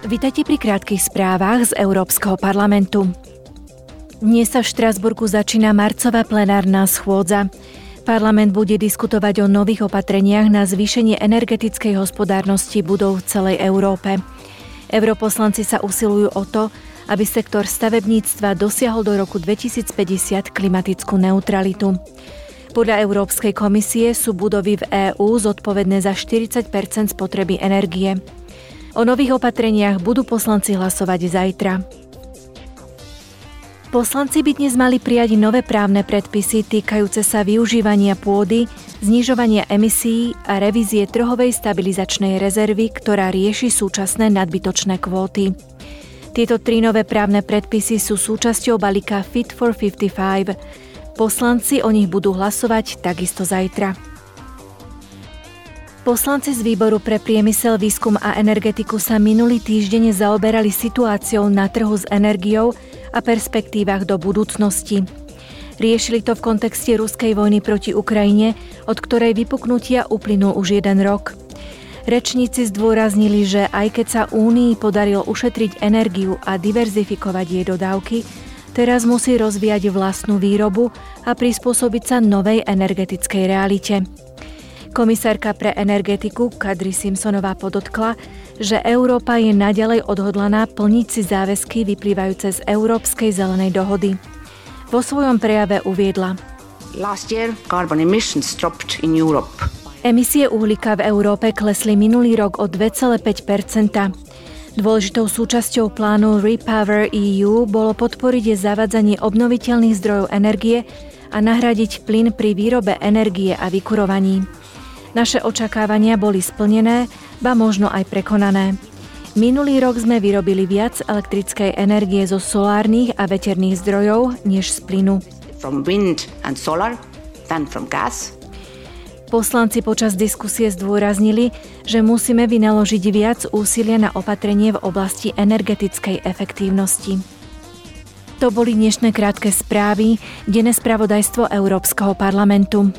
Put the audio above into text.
Vítajte pri krátkých správach z Európskeho parlamentu. Dnes sa v Štrasburgu začína marcová plenárna schôdza. Parlament bude diskutovať o nových opatreniach na zvýšenie energetickej hospodárnosti budov v celej Európe. Europoslanci sa usilujú o to, aby sektor stavebníctva dosiahol do roku 2050 klimatickú neutralitu. Podľa Európskej komisie sú budovy v EÚ zodpovedné za 40% spotreby energie. O nových opatreniach budú poslanci hlasovať zajtra. Poslanci by dnes mali prijať nové právne predpisy týkajúce sa využívania pôdy, znižovania emisí a revízie trhovej stabilizačnej rezervy, ktorá rieši súčasné nadbytočné kvóty. Tieto tri nové právne predpisy sú súčasťou balíka Fit for 55. Poslanci o nich budú hlasovať takisto zajtra. Poslanci z výboru pre priemysel, výskum a energetiku sa minulý týždeň zaoberali situáciou na trhu s energiou a perspektívach do budúcnosti. Riešili to v kontexte ruskej vojny proti Ukrajine, od ktorej vypuknutia uplynul už jeden rok. Rečníci zdôraznili, že aj keď sa Únii podarilo ušetriť energiu a diverzifikovať jej dodávky, Teraz musí rozvíjať vlastnú výrobu a prispôsobiť sa novej energetickej realite. Komisárka pre energetiku Kadri Simpsonová podotkla, že Európa je naďalej odhodlaná plniť si záväzky vyplývajúce z Európskej zelenej dohody. Vo svojom prejave uviedla. Emisie uhlíka v Európe klesli minulý rok o 2,5% Dôležitou súčasťou plánu Repower EU bolo podporiť zavadzanie obnoviteľných zdrojov energie a nahradiť plyn pri výrobe energie a vykurovaní. Naše očakávania boli splnené, ba možno aj prekonané. Minulý rok sme vyrobili viac elektrickej energie zo solárnych a veterných zdrojov než z plynu. From wind and solar than from gas. Poslanci počas diskusie zdôraznili, že musíme vynaložiť viac úsilia na opatrenie v oblasti energetickej efektívnosti. To boli dnešné krátke správy, denné spravodajstvo Európskeho parlamentu.